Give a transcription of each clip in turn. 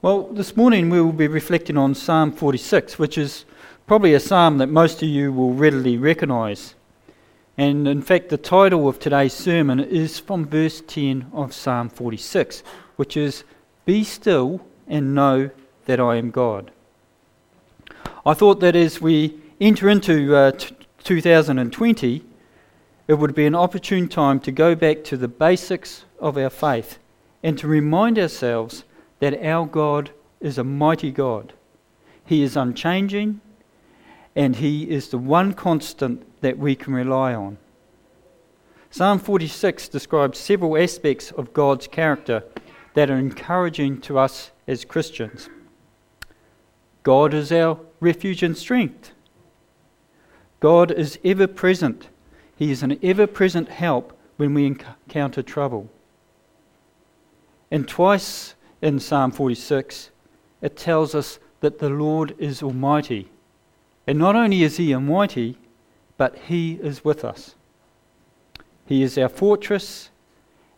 Well, this morning we will be reflecting on Psalm 46, which is probably a psalm that most of you will readily recognise. And in fact, the title of today's sermon is from verse 10 of Psalm 46, which is Be still and know that I am God. I thought that as we enter into uh, t- 2020, it would be an opportune time to go back to the basics of our faith and to remind ourselves that our God is a mighty God. He is unchanging, and He is the one constant that we can rely on. Psalm 46 describes several aspects of God's character that are encouraging to us as Christians. God is our refuge and strength. God is ever present. He is an ever present help when we encounter trouble. And twice in Psalm 46, it tells us that the Lord is Almighty. And not only is He Almighty, but He is with us. He is our fortress,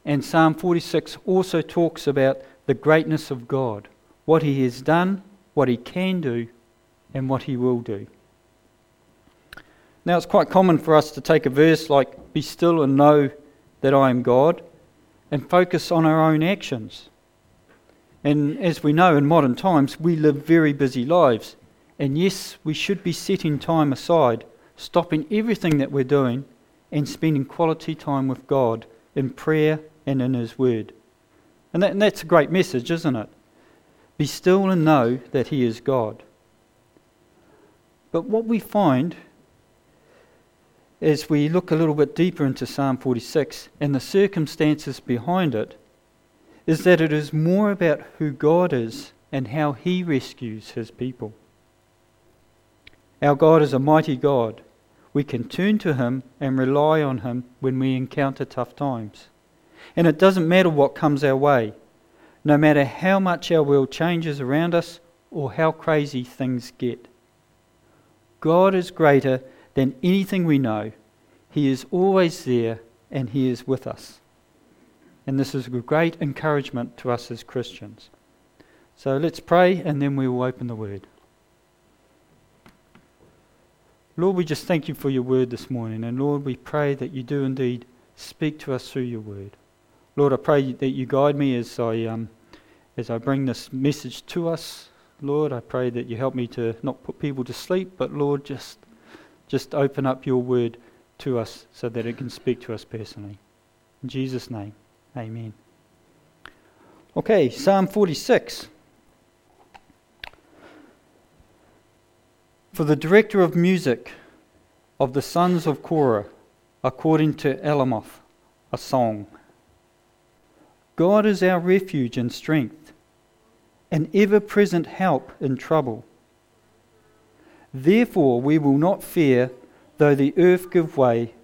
and Psalm 46 also talks about the greatness of God, what He has done, what He can do, and what He will do. Now, it's quite common for us to take a verse like, Be still and know that I am God, and focus on our own actions. And as we know in modern times, we live very busy lives. And yes, we should be setting time aside, stopping everything that we're doing, and spending quality time with God in prayer and in His Word. And, that, and that's a great message, isn't it? Be still and know that He is God. But what we find as we look a little bit deeper into Psalm 46 and the circumstances behind it is that it is more about who God is and how He rescues His people. Our God is a mighty God. We can turn to Him and rely on Him when we encounter tough times. And it doesn't matter what comes our way, no matter how much our world changes around us or how crazy things get. God is greater than anything we know. He is always there and He is with us. And this is a great encouragement to us as Christians. So let's pray and then we will open the word. Lord, we just thank you for your word this morning. And Lord, we pray that you do indeed speak to us through your word. Lord, I pray that you guide me as I, um, as I bring this message to us. Lord, I pray that you help me to not put people to sleep, but Lord, just, just open up your word to us so that it can speak to us personally. In Jesus' name. Amen. Okay, Psalm 46. For the director of music of the sons of Korah, according to Elamoth, a song. God is our refuge and strength, an ever present help in trouble. Therefore, we will not fear though the earth give way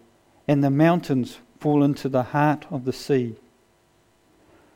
and the mountains fall into the heart of the sea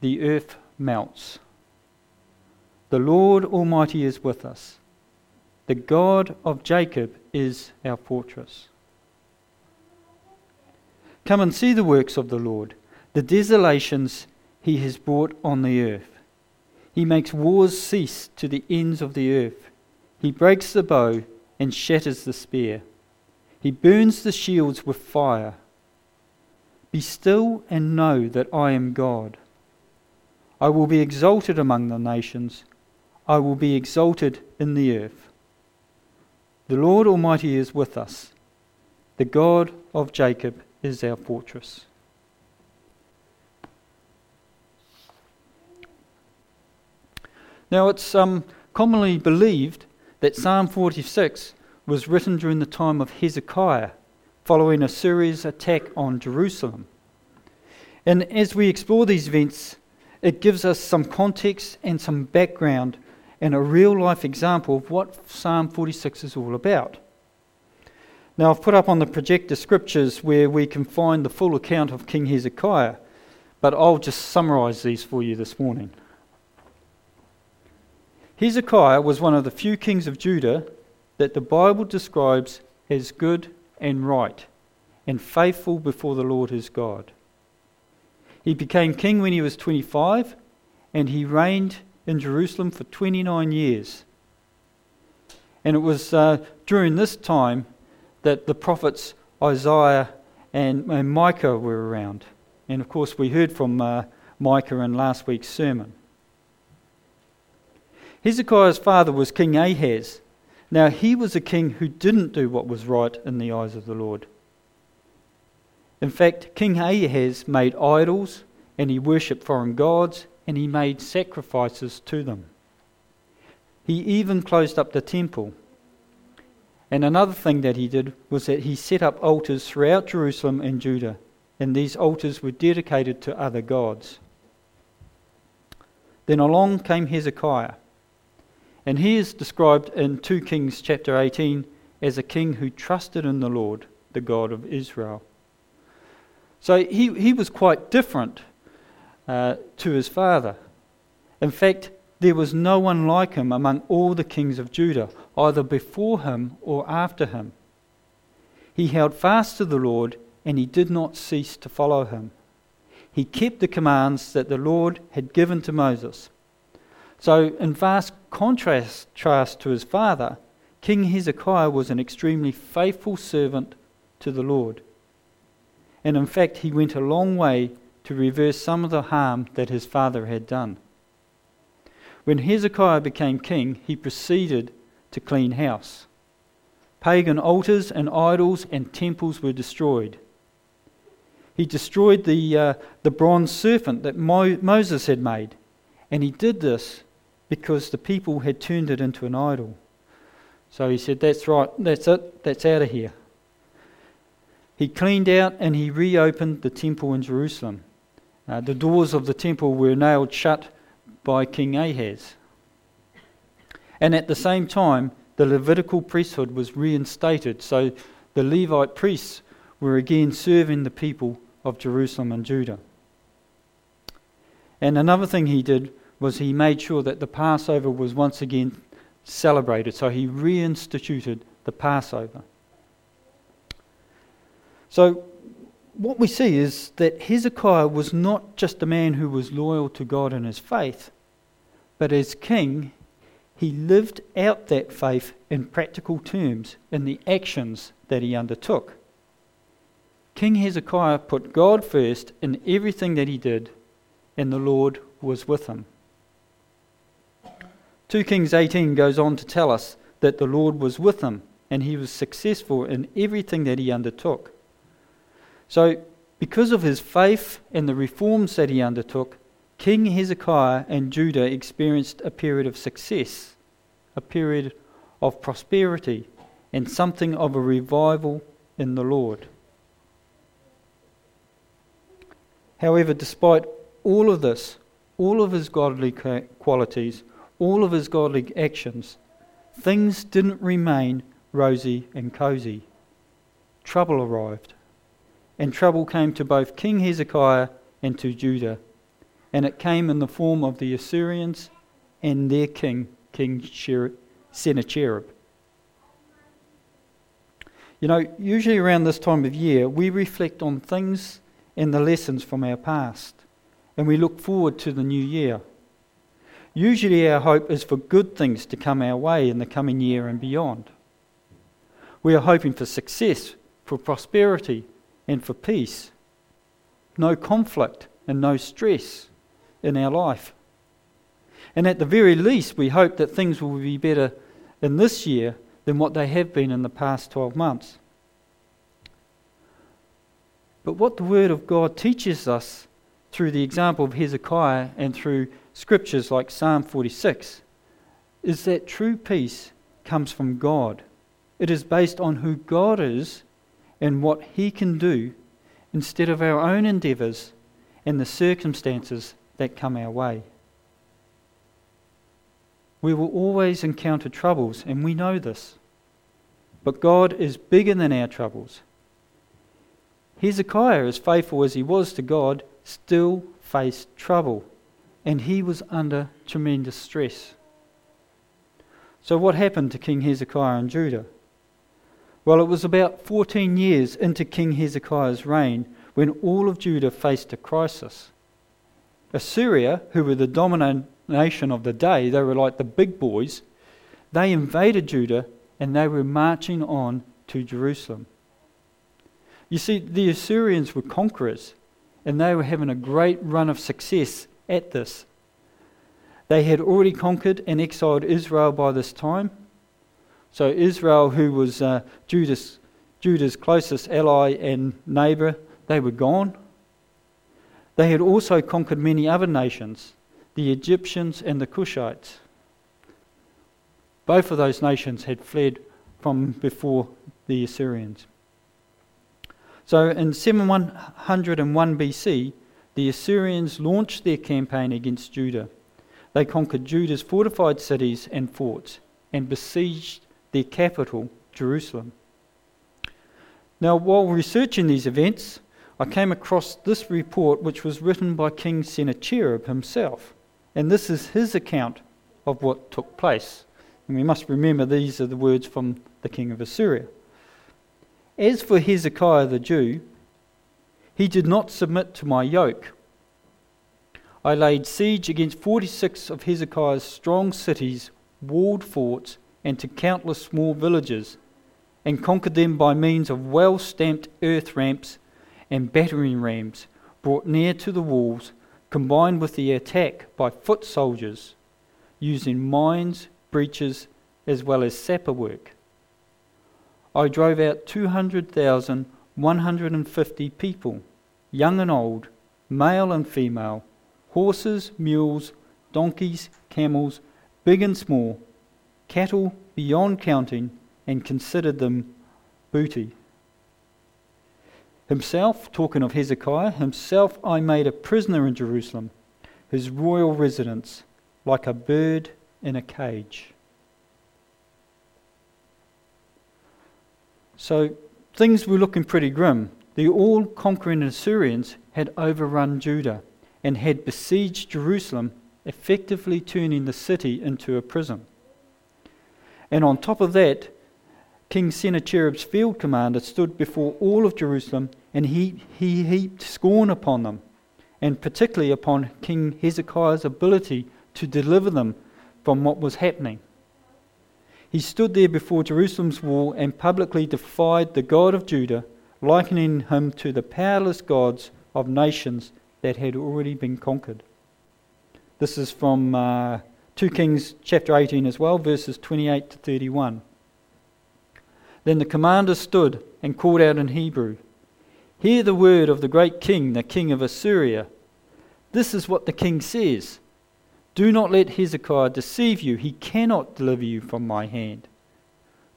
the earth melts. The Lord Almighty is with us. The God of Jacob is our fortress. Come and see the works of the Lord, the desolations he has brought on the earth. He makes wars cease to the ends of the earth. He breaks the bow and shatters the spear. He burns the shields with fire. Be still and know that I am God. I will be exalted among the nations. I will be exalted in the earth. The Lord Almighty is with us. The God of Jacob is our fortress. Now, it's um, commonly believed that Psalm 46 was written during the time of Hezekiah, following Assyria's attack on Jerusalem. And as we explore these events it gives us some context and some background and a real life example of what Psalm 46 is all about. Now, I've put up on the projector scriptures where we can find the full account of King Hezekiah, but I'll just summarize these for you this morning. Hezekiah was one of the few kings of Judah that the Bible describes as good and right and faithful before the Lord his God. He became king when he was 25 and he reigned in Jerusalem for 29 years. And it was uh, during this time that the prophets Isaiah and, and, Micah were around. And of course, we heard from uh, Micah in last week's sermon. Hezekiah's father was King Ahaz. Now, he was a king who didn't do what was right in the eyes of the Lord. In fact, King Ahaz made idols and he worshipped foreign gods and he made sacrifices to them. He even closed up the temple. And another thing that he did was that he set up altars throughout Jerusalem and Judah, and these altars were dedicated to other gods. Then along came Hezekiah, and he is described in 2 Kings chapter 18 as a king who trusted in the Lord, the God of Israel. So he, he was quite different uh, to his father. In fact, there was no one like him among all the kings of Judah, either before him or after him. He held fast to the Lord, and he did not cease to follow him. He kept the commands that the Lord had given to Moses. So, in vast contrast to his father, King Hezekiah was an extremely faithful servant to the Lord. And in fact, he went a long way to reverse some of the harm that his father had done. When Hezekiah became king, he proceeded to clean house. Pagan altars and idols and temples were destroyed. He destroyed the, uh, the bronze serpent that Mo- Moses had made, and he did this because the people had turned it into an idol. So he said, That's right, that's it, that's out of here. He cleaned out and he reopened the temple in Jerusalem. Uh, the doors of the temple were nailed shut by King Ahaz. And at the same time, the Levitical priesthood was reinstated, so the Levite priests were again serving the people of Jerusalem and Judah. And another thing he did was he made sure that the Passover was once again celebrated, so he reinstituted the Passover. So what we see is that Hezekiah was not just a man who was loyal to God and his faith, but as king, he lived out that faith in practical terms in the actions that he undertook. King Hezekiah put God first in everything that he did, and the Lord was with him. 2 Kings 18 goes on to tell us that the Lord was with him and he was successful in everything that he undertook. So, because of his faith and the reforms that he undertook, King Hezekiah and Judah experienced a period of success, a period of prosperity, and something of a revival in the Lord. However, despite all of this, all of his godly qualities, all of his godly actions, things didn't remain rosy and cozy. Trouble arrived and trouble came to both King Hezekiah and to Judah. And it came in the form of the Assyrians and their king, King Sennacherib. You know, usually around this time of year, we reflect on things and the lessons from our past, and we look forward to the new year. Usually, our hope is for good things to come our way in the coming year and beyond. We are hoping for success, for prosperity, and for peace. No conflict and no stress in our life. And at the very least, we hope that things will be better in this year than what they have been in the past 12 months. But what the Word of God teaches us through the example of Hezekiah and through scriptures like Psalm 46 is that true peace comes from God. It is based on who God is and what He can do instead of our own endeavours and the circumstances that come our way. We will always encounter troubles, and we know this. But God is bigger than our troubles. Hezekiah, as faithful as he was to God, still faced trouble, and he was under tremendous stress. So, what happened to King Hezekiah in Judah? Well, it was about 14 years into King Hezekiah's reign when all of Judah faced a crisis. Assyria, who were the dominant nation of the day, they were like the big boys, they invaded Judah and they were marching on to Jerusalem. You see, the Assyrians were conquerors and they were having a great run of success at this. They had already conquered and exiled Israel by this time. So, Israel, who was uh, Judah's, Judah's closest ally and neighbour, they were gone. They had also conquered many other nations, the Egyptians and the Cushites. Both of those nations had fled from before the Assyrians. So in 701 BC, the Assyrians launched their campaign against Judah. They conquered Judah's fortified cities and forts and besieged their capital, Jerusalem. Now, while researching these events, I came across this report which was written by King Sennacherib himself. And this is his account of what took place. And we must remember these are the words from the king of Assyria. As for Hezekiah the Jew, he did not submit to my yoke I laid siege against 46 of Hezekiah's strong cities, walled forts, and to countless small villages, and conquered them by means of well stamped earth ramps and battering rams brought near to the walls, combined with the attack by foot soldiers, using mines, breaches, as well as sapper work. I drove out 200,150 people, young and old, male and female horses, mules, donkeys, camels, big and small, cattle beyond counting, and considered them booty. Himself, talking of Hezekiah, himself I made a prisoner in Jerusalem, his royal residence, like a bird in a cage. So things were looking pretty grim. The all conquering Assyrians had overrun Judah and had besieged Jerusalem, effectively turning the city into a prison. And on top of that, King Sennacherib's field commander stood before all of Jerusalem and he, he heaped scorn upon them, and particularly upon King Hezekiah's ability to deliver them from what was happening. He stood there before Jerusalem's wall and publicly defied the God of Judah, likening him to the powerless gods of nations that had already been conquered. This is from uh, 2 Kings chapter 18 as well, verses 28 to 31. Then the commander stood and called out in Hebrew Hear the word of the great king, the king of Assyria. This is what the king says Do not let Hezekiah deceive you, he cannot deliver you from my hand.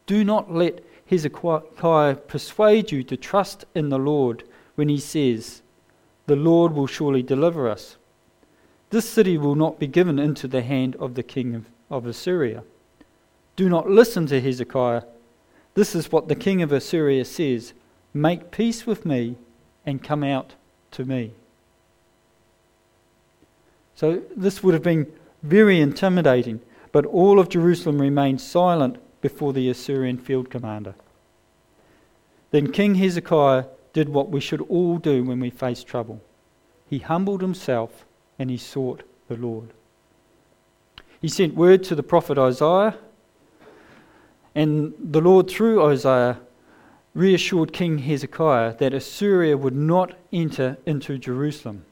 Do not let Hezekiah persuade you to trust in the Lord when he says, the Lord will surely deliver us. This city will not be given into the hand of the king of, Assyria. Do not listen to Hezekiah. This is what the king of Assyria says Make peace with me and come out to me. So this would have been very intimidating, but all of Jerusalem remained silent before the Assyrian field commander. Then King Hezekiah did what we should all do when we face trouble. He humbled himself and he sought the Lord. He sent word to the prophet Isaiah, and the Lord, through Isaiah, reassured King Hezekiah that Assyria would not enter into Jerusalem.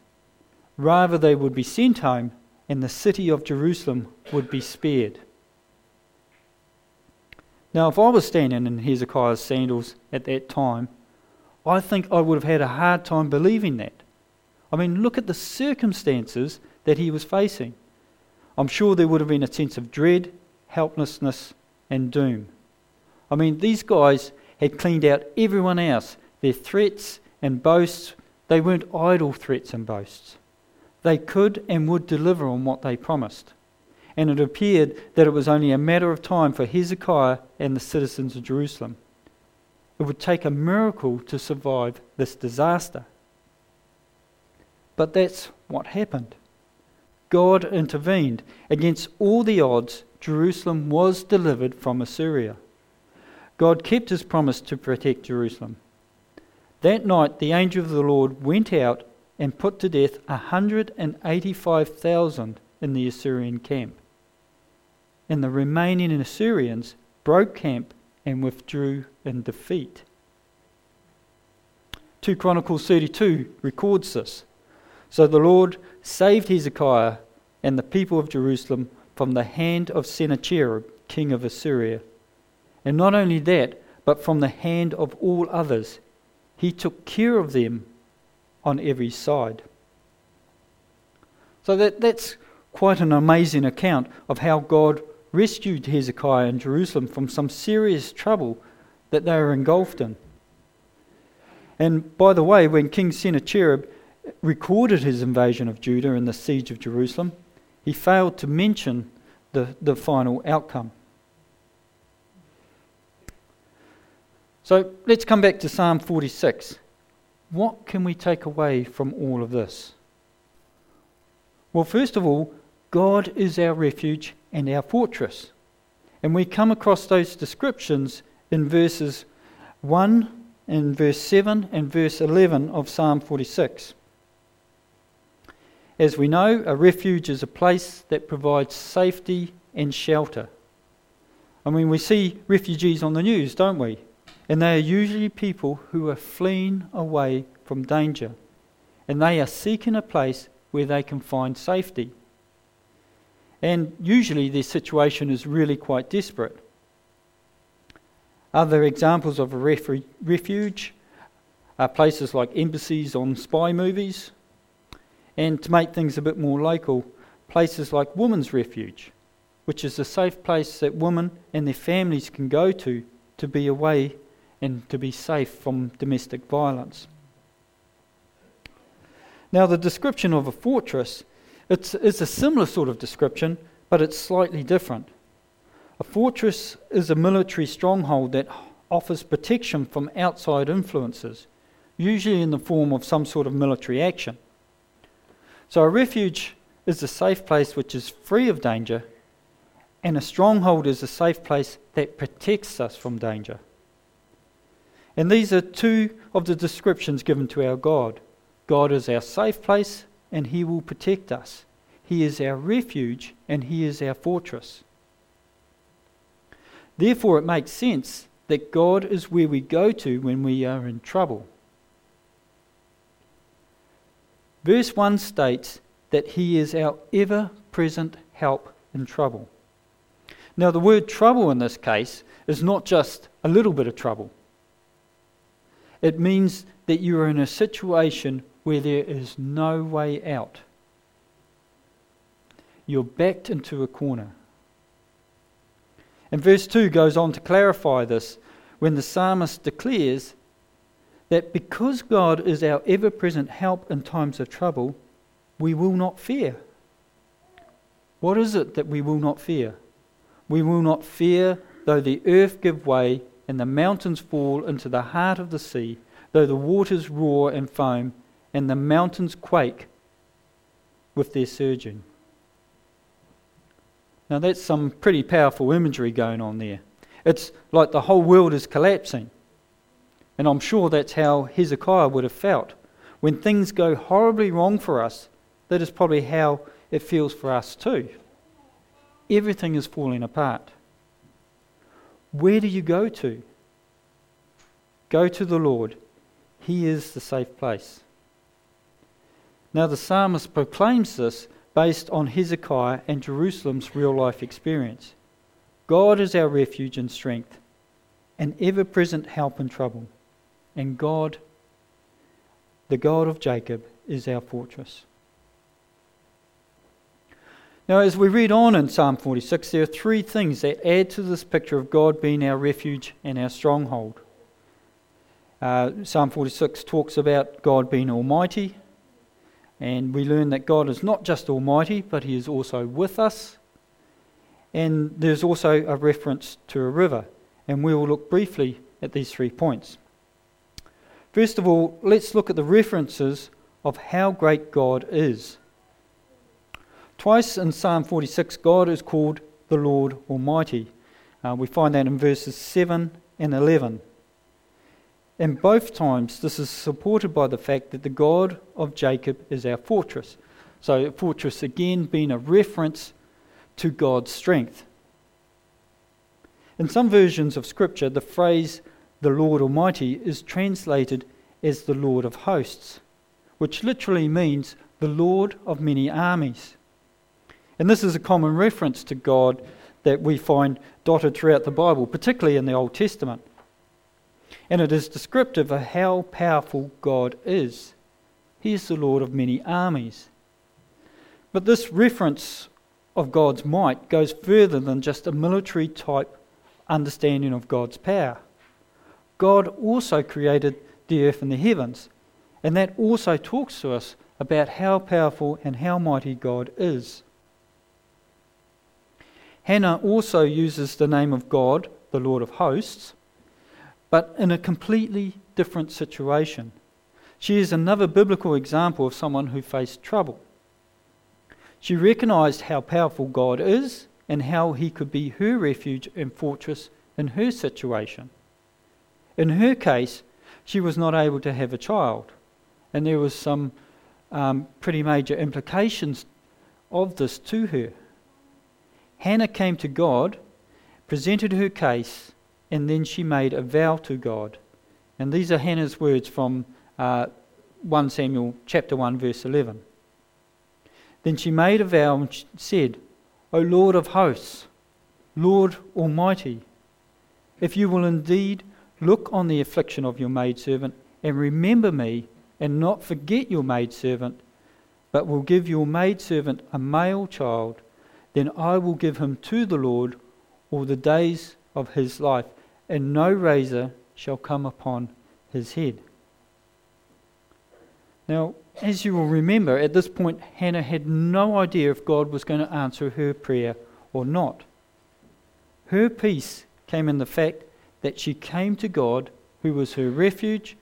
Rather, they would be sent home, and the city of Jerusalem would be spared. Now, if I was standing in Hezekiah's sandals at that time, I think I would have had a hard time believing that. I mean, look at the circumstances that he was facing. I'm sure there would have been a sense of dread, helplessness, and doom. I mean, these guys had cleaned out everyone else. Their threats and boasts, they weren't idle threats and boasts. they could and would deliver on what they promised. And it appeared that it was only a matter of time for Hezekiah and the citizens of Jerusalem. It would take a miracle to survive this disaster. But that's what happened. God intervened. Against all the odds, Jerusalem was delivered from Assyria. God kept his promise to protect Jerusalem. That night, the angel of the Lord went out and put to death 185,000 in the Assyrian camp. And the remaining Assyrians broke camp and withdrew in defeat. 2 Chronicles 32 records this. So the Lord saved Hezekiah and the people of Jerusalem from the hand of Sennacherib, king of Assyria. And not only that, but from the hand of all others. He took care of them on every side. So that, that's quite an amazing account of how God rescued Hezekiah and Jerusalem from some serious trouble that they were engulfed in. And by the way, when King Sennacherib recorded his invasion of Judah and the siege of Jerusalem, he failed to mention the, the final outcome. So let's come back to Psalm 46. What can we take away from all of this? Well, first of all, God is our refuge and our fortress. And we come across those descriptions in verses 1 and verse 7 and verse 11 of Psalm 46. As we know, a refuge is a place that provides safety and shelter. I mean, we see refugees on the news, don't we? And they are usually people who are fleeing away from danger. And they are seeking a place where they can find safety. And usually their situation is really quite desperate. Other examples of a refuge are places like embassies on spy movies, and to make things a bit more local, places like Women's Refuge, which is a safe place that women and their families can go to to be away and to be safe from domestic violence. Now, the description of a fortress, it's, it's a similar sort of description, but it's slightly different. A fortress is a military stronghold that offers protection from outside influences, usually in the form of some sort of military action. So a refuge is a safe place which is free of danger, and a stronghold is a safe place that protects us from danger. And these are two of the descriptions given to our God. God is our safe place, and He will protect us. He is our refuge, and He is our fortress. Therefore, it makes sense that God is where we go to when we are in trouble. Verse 1 states that He is our ever present help in trouble. Now, the word trouble in this case is not just a little bit of trouble, it means that you are in a situation where there is no way out. You're backed into a corner. And verse 2 goes on to clarify this when the psalmist declares that because God is our ever present help in times of trouble, we will not fear. What is it that we will not fear? We will not fear though the earth give way and the mountains fall into the heart of the sea, though the waters roar and foam and the mountains quake with their surging. Now, that's some pretty powerful imagery going on there. It's like the whole world is collapsing. And I'm sure that's how Hezekiah would have felt. When things go horribly wrong for us, that is probably how it feels for us too. Everything is falling apart. Where do you go to? Go to the Lord. He is the safe place. Now, the psalmist proclaims this based on Hezekiah and Jerusalem's real life experience. God is our refuge and strength, an ever present help in trouble and God, the God of Jacob, is our fortress. Now, as we read on in Psalm 46, there are three things that add to this picture of God being our refuge and our stronghold. Uh, Psalm 46 talks about God being almighty, And we learn that God is not just almighty, but he is also with us. And there's also a reference to a river. And we will look briefly at these three points. First of all, let's look at the references of how great God is. Twice in Psalm 46, God is called the Lord Almighty. Uh, we find that in verses 7 and 11. And both times, this is supported by the fact that the God of Jacob is our fortress. So, fortress again being a reference to God's strength. In some versions of Scripture, the phrase the Lord Almighty is translated as the Lord of hosts, which literally means the Lord of many armies. And this is a common reference to God that we find dotted throughout the Bible, particularly in the Old Testament and it is descriptive of how powerful God is. He is the Lord of many armies. But this reference of God's might goes further than just a military type understanding of God's power. God also created the earth and the heavens, and that also talks to us about how powerful and how mighty God is. Hannah also uses the name of God, the Lord of hosts, but in a completely different situation. She is another biblical example of someone who faced trouble. She recognized how powerful God is and how he could be her refuge and fortress in her situation. In her case, she was not able to have a child, and there was some um, pretty major implications of this to her. Hannah came to God, presented her case, and then she made a vow to God. And these are Hannah's words from uh, 1 Samuel chapter 1 verse 11. Then she made a vow and said, O Lord of hosts, Lord Almighty, if you will indeed look on the affliction of your maidservant and remember me and not forget your maidservant, but will give your maidservant a male child, then I will give him to the Lord all the days of his life, and no razor shall come upon his head. Now, as you will remember, at this point, Hannah had no idea if God was going to answer her prayer or not. Her peace came in the fact that she came to God, who was her refuge,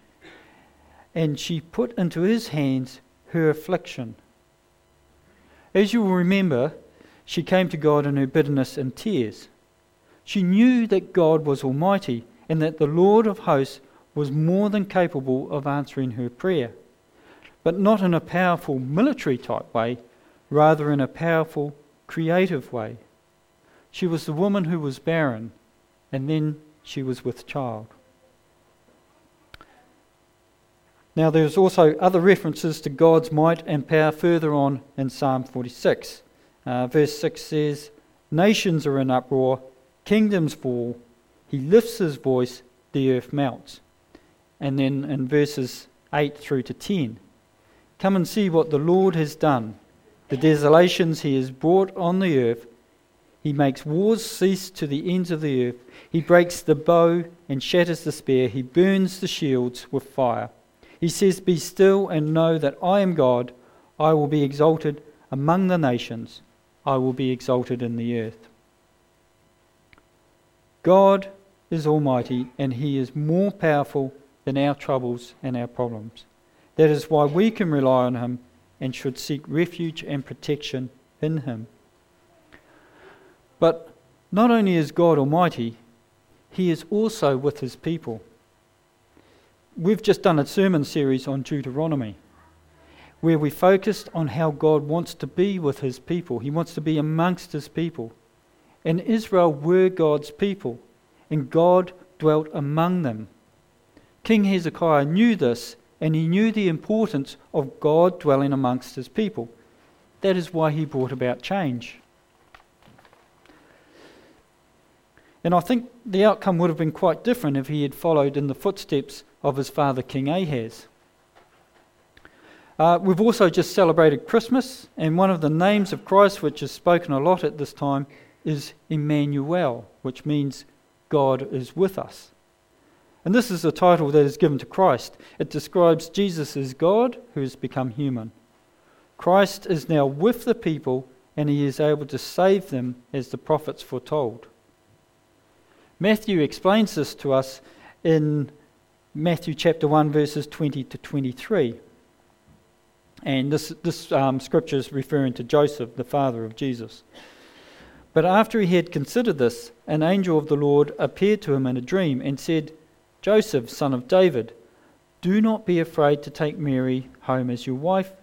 and she put into his hands her affliction. As you will remember, she came to God in her bitterness and tears. She knew that God was Almighty and that the Lord of hosts was more than capable of answering her prayer, but not in a powerful military type way, rather in a powerful creative way. She was the woman who was barren, and then she was with child. Now, there's also other references to God's might and power further on in Psalm 46. Uh, verse 6 says, Nations are in uproar, Kingdoms fall, he lifts his voice, the earth melts. And then in verses 8 through to 10, come and see what the Lord has done, the desolations he has brought on the earth. He makes wars cease to the ends of the earth. He breaks the bow and shatters the spear. He burns the shields with fire. He says, Be still and know that I am God. I will be exalted among the nations. I will be exalted in the earth. God is almighty and he is more powerful than our troubles and our problems. That is why we can rely on him and should seek refuge and protection in him. But not only is God almighty, he is also with his people. We've just done a sermon series on Deuteronomy where we focused on how God wants to be with his people. He wants to be amongst his people. And Israel were God's people, and God dwelt among them. King Hezekiah knew this, and he knew the importance of God dwelling amongst his people. That is why he brought about change. And I think the outcome would have been quite different if he had followed in the footsteps of his father, King Ahaz. Uh, we've also just celebrated Christmas, and one of the names of Christ, which is spoken a lot at this time, is Emmanuel, which means God is with us. And this is a title that is given to Christ. It describes Jesus as God who has become human. Christ is now with the people and he is able to save them as the prophets foretold. Matthew explains this to us in Matthew chapter 1, verses 20 to 23. And this, this um, scripture is referring to Joseph, the father of Jesus. But after he had considered this, an angel of the Lord appeared to him in a dream and said, Joseph, son of David, do not be afraid to take Mary home as your wife,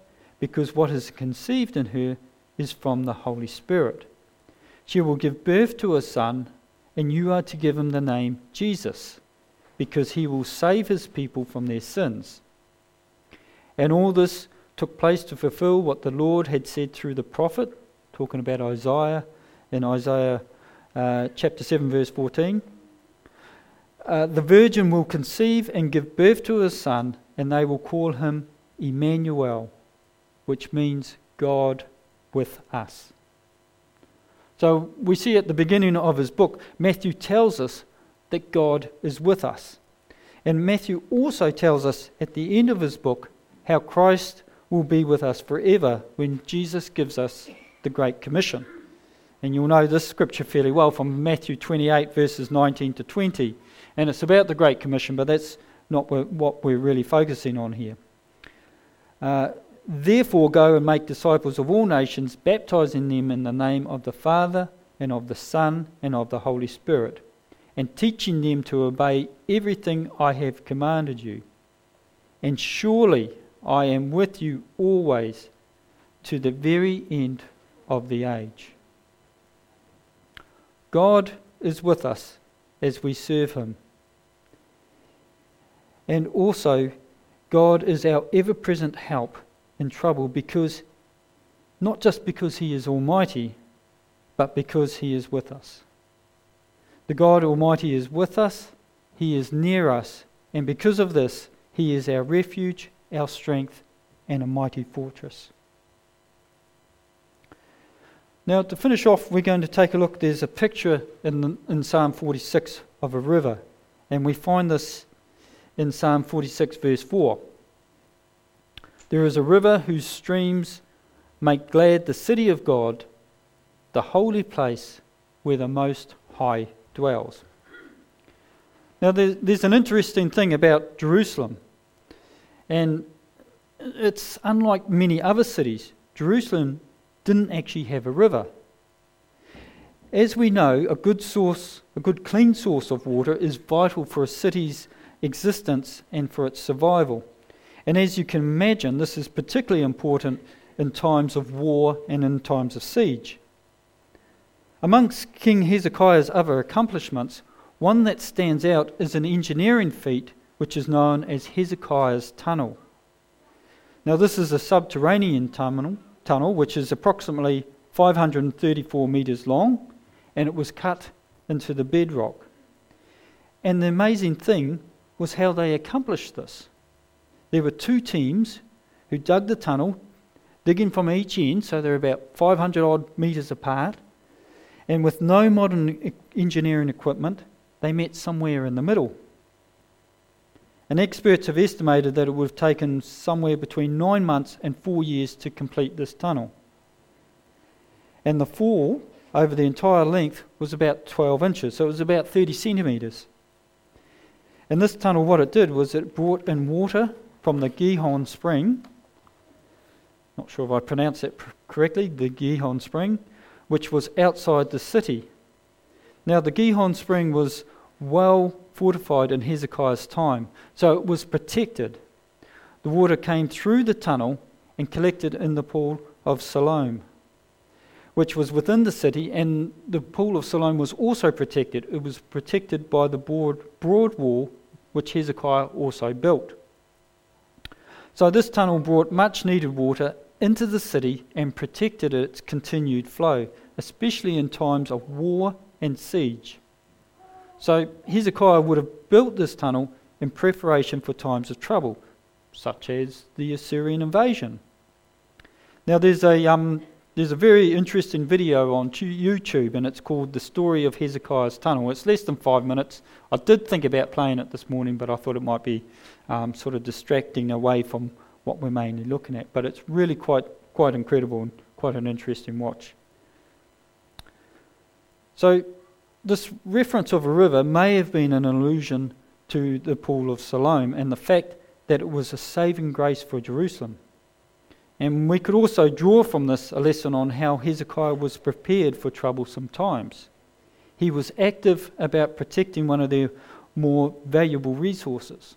because what is conceived in her is from the Holy Spirit. She will give birth to a son, and you are to give him the name Jesus, because he will save his people from their sins. And all this took place to fulfill what the Lord had said through the prophet, talking about Isaiah in Isaiah uh, chapter 7, verse 14. Uh, the virgin will conceive and give birth to a son, and they will call him Emmanuel, which means God with us. So we see at the beginning of his book, Matthew tells us that God is with us. And Matthew also tells us at the end of his book how Christ will be with us forever when Jesus gives us the Great Commission. And you'll know this scripture fairly well from Matthew 28, verses 19 to 20. And it's about the Great Commission, but that's not what we're really focusing on here. Uh, Therefore, go and make disciples of all nations, baptizing them in the name of the Father, and of the Son, and of the Holy Spirit, and teaching them to obey everything I have commanded you. And surely I am with you always to the very end of the age. God is with us as we serve Him. And also, God is our ever present help in trouble because, not just because He is Almighty, but because He is with us. The God Almighty is with us, He is near us, and because of this, He is our refuge, our strength, and a mighty fortress. Now, to finish off, we're going to take a look. There's a picture in, in Psalm 46 of a river, and we find this in Psalm 46, verse 4. There is a river whose streams make glad the city of God, the holy place where the Most High dwells. Now, there's, an interesting thing about Jerusalem, and it's unlike many other cities. Jerusalem didn't actually have a river. As we know, a good source, a good clean source of water is vital for a city's existence and for its survival. And as you can imagine, this is particularly important in times of war and in times of siege. Amongst King Hezekiah's other accomplishments, one that stands out is an engineering feat which is known as Hezekiah's Tunnel. Now, this is a subterranean tunnel, tunnel which is approximately 534 metres long and it was cut into the bedrock. And the amazing thing was how they accomplished this. There were two teams who dug the tunnel, digging from each end, so they're about 500 odd metres apart. And with no modern engineering equipment, they met somewhere in the middle. And experts have estimated that it would have taken somewhere between nine months and four years to complete this tunnel. And the fall over the entire length was about 12 inches, so it was about 30 centimetres. And this tunnel, what it did was it brought in water from the Gihon Spring. Not sure if I pronounced that correctly, the Gihon Spring, which was outside the city. Now, the Gihon Spring was well fortified in Hezekiah's time, so it was protected. The water came through the tunnel and collected in the pool of Siloam, which was within the city, and the pool of Siloam was also protected. It was protected by the broad, broad wall which Hezekiah also built. So this tunnel brought much needed water into the city and protected its continued flow, especially in times of war and siege. So Hezekiah would have built this tunnel in preparation for times of trouble, such as the Assyrian invasion. Now there's a um, there's a very interesting video on YouTube, and it's called "The Story of Hezekiah's Tunnel." It's less than five minutes. I did think about playing it this morning, but I thought it might be um, sort of distracting away from what we're mainly looking at. But it's really quite, quite incredible and quite an interesting watch. So, this reference of a river may have been an allusion to the pool of Siloam and the fact that it was a saving grace for Jerusalem. And we could also draw from this a lesson on how Hezekiah was prepared for troublesome times. He was active about protecting one of their more valuable resources.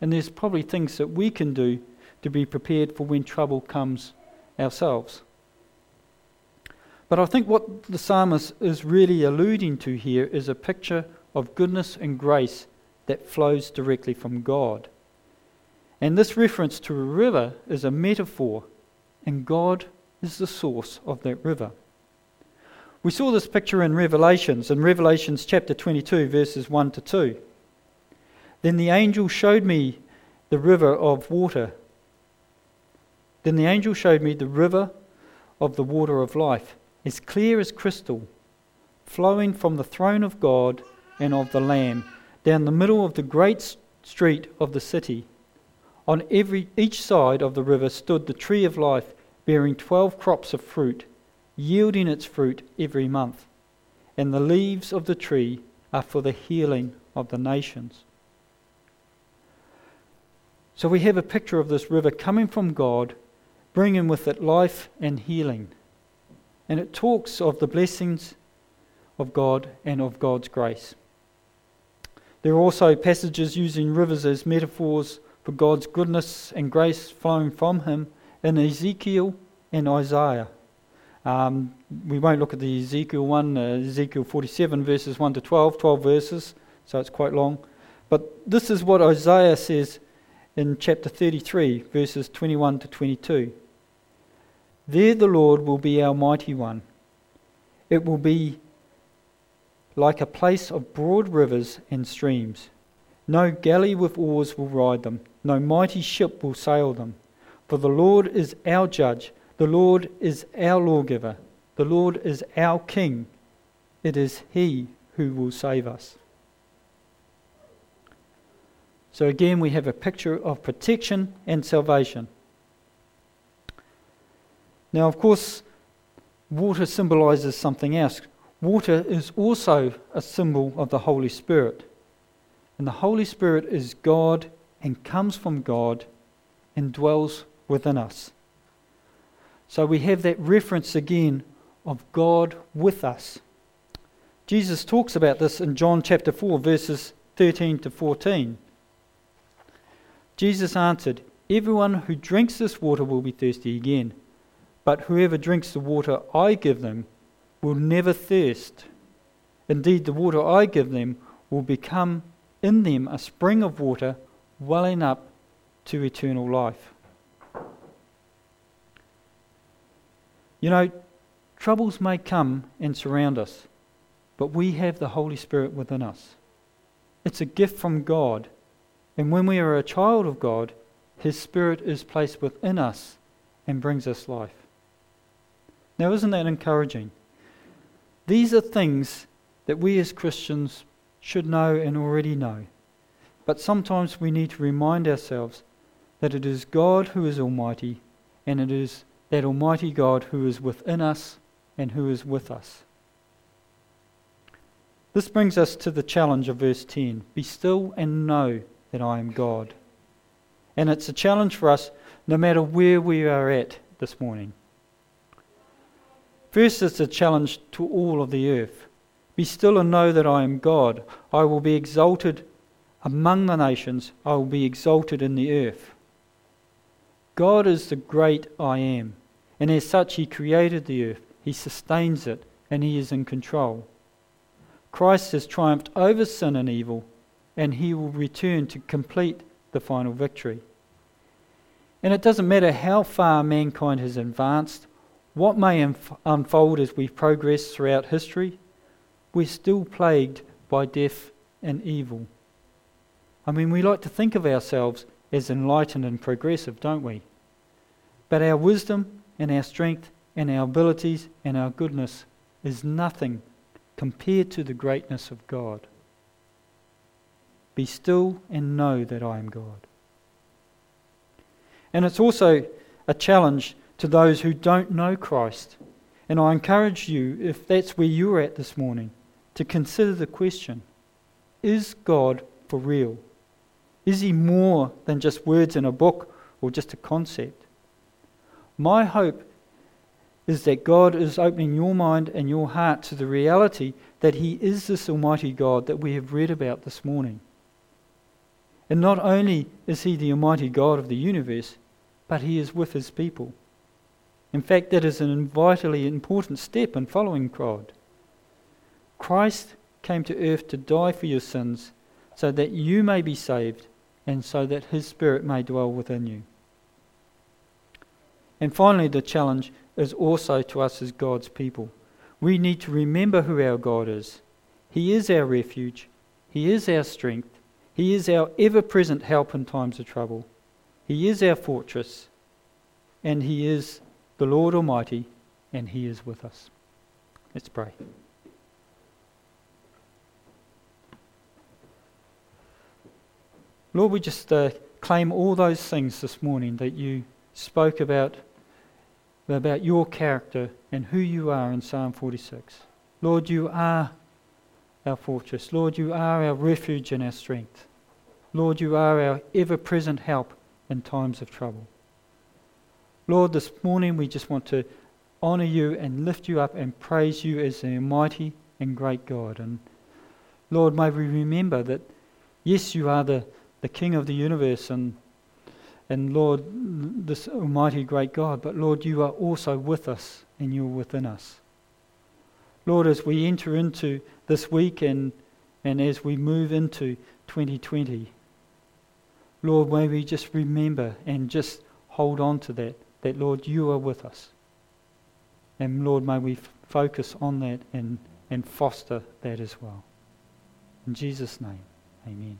And there's probably things that we can do to be prepared for when trouble comes ourselves. But I think what the psalmist is really alluding to here is a picture of goodness and grace that flows directly from God. And this reference to a river is a metaphor, and God is the source of that river. We saw this picture in Revelations, in Revelations chapter 22, verses 1 to 2. Then the angel showed me the river of water. Then the angel showed me the river of the water of life, as clear as crystal, flowing from the throne of God and of the Lamb, down the middle of the great street of the city. On every, each side of the river stood the tree of life, bearing twelve crops of fruit, yielding its fruit every month. And the leaves of the tree are for the healing of the nations. So we have a picture of this river coming from God, bringing with it life and healing. And it talks of the blessings of God and of God's grace. There are also passages using rivers as metaphors for God's goodness and grace flowing from him in Ezekiel and Isaiah. Um, we won't look at the Ezekiel one, uh, Ezekiel 47, verses 1 to 12, 12 verses, so it's quite long. But this is what Isaiah says in chapter 33, verses 21 to 22. There the Lord will be our mighty one. It will be like a place of broad rivers and streams. No galley with oars will ride them, no mighty ship will sail them. For the Lord is our judge, the Lord is our lawgiver, the Lord is our king. It is He who will save us. So again, we have a picture of protection and salvation. Now, of course, water symbolizes something else. Water is also a symbol of the Holy Spirit. And the Holy Spirit is God and comes from God and dwells within us. So we have that reference again of God with us. Jesus talks about this in John chapter 4, verses 13 to 14. Jesus answered, Everyone who drinks this water will be thirsty again, but whoever drinks the water I give them will never thirst. Indeed, the water I give them will become in them a spring of water welling up to eternal life. You know, troubles may come and surround us, but we have the Holy Spirit within us. It's a gift from God, and when we are a child of God, His Spirit is placed within us and brings us life. Now, isn't that encouraging? These are things that we as Christians should know and already know. But sometimes we need to remind ourselves that it is God who is Almighty, and it is that Almighty God who is within us and who is with us. This brings us to the challenge of verse 10 Be still and know that I am God. And it's a challenge for us no matter where we are at this morning. First, it's a challenge to all of the earth. Be still and know that I am God. I will be exalted among the nations, I will be exalted in the earth. God is the great I am, and as such, He created the earth, He sustains it, and He is in control. Christ has triumphed over sin and evil, and He will return to complete the final victory. And it doesn't matter how far mankind has advanced, what may unfold as we progress throughout history we're still plagued by death and evil. I mean, we like to think of ourselves as enlightened and progressive, don't we? But our wisdom and our strength and our abilities and our goodness is nothing compared to the greatness of God. Be still and know that I am God. And it's also a challenge to those who don't know Christ. And I encourage you, if that's where you're at this morning, to consider the question Is God for real? Is he more than just words in a book or just a concept? My hope is that God is opening your mind and your heart to the reality that He is this Almighty God that we have read about this morning. And not only is He the Almighty God of the universe, but He is with His people. In fact, that is a vitally important step in following God. Christ came to earth to die for your sins so that you may be saved and so that His Spirit may dwell within you. And finally, the challenge is also to us as God's people. We need to remember who our God is. He is our refuge, He is our strength, He is our ever present help in times of trouble, He is our fortress, and He is the Lord Almighty, and He is with us. Let's pray. Lord, we just uh, claim all those things this morning that you spoke about about your character and who you are in Psalm 46. Lord, you are our fortress. Lord, you are our refuge and our strength. Lord, you are our ever present help in times of trouble. Lord, this morning we just want to honour you and lift you up and praise you as a mighty and great God. And Lord, may we remember that, yes, you are the, the King of the universe and and Lord, this almighty great God, but Lord, you are also with us and you're within us. Lord, as we enter into this week and, and as we move into 2020, Lord, may we just remember and just hold on to that, that Lord, you are with us. And Lord, may we f- focus on that and, and foster that as well. In Jesus' name, amen.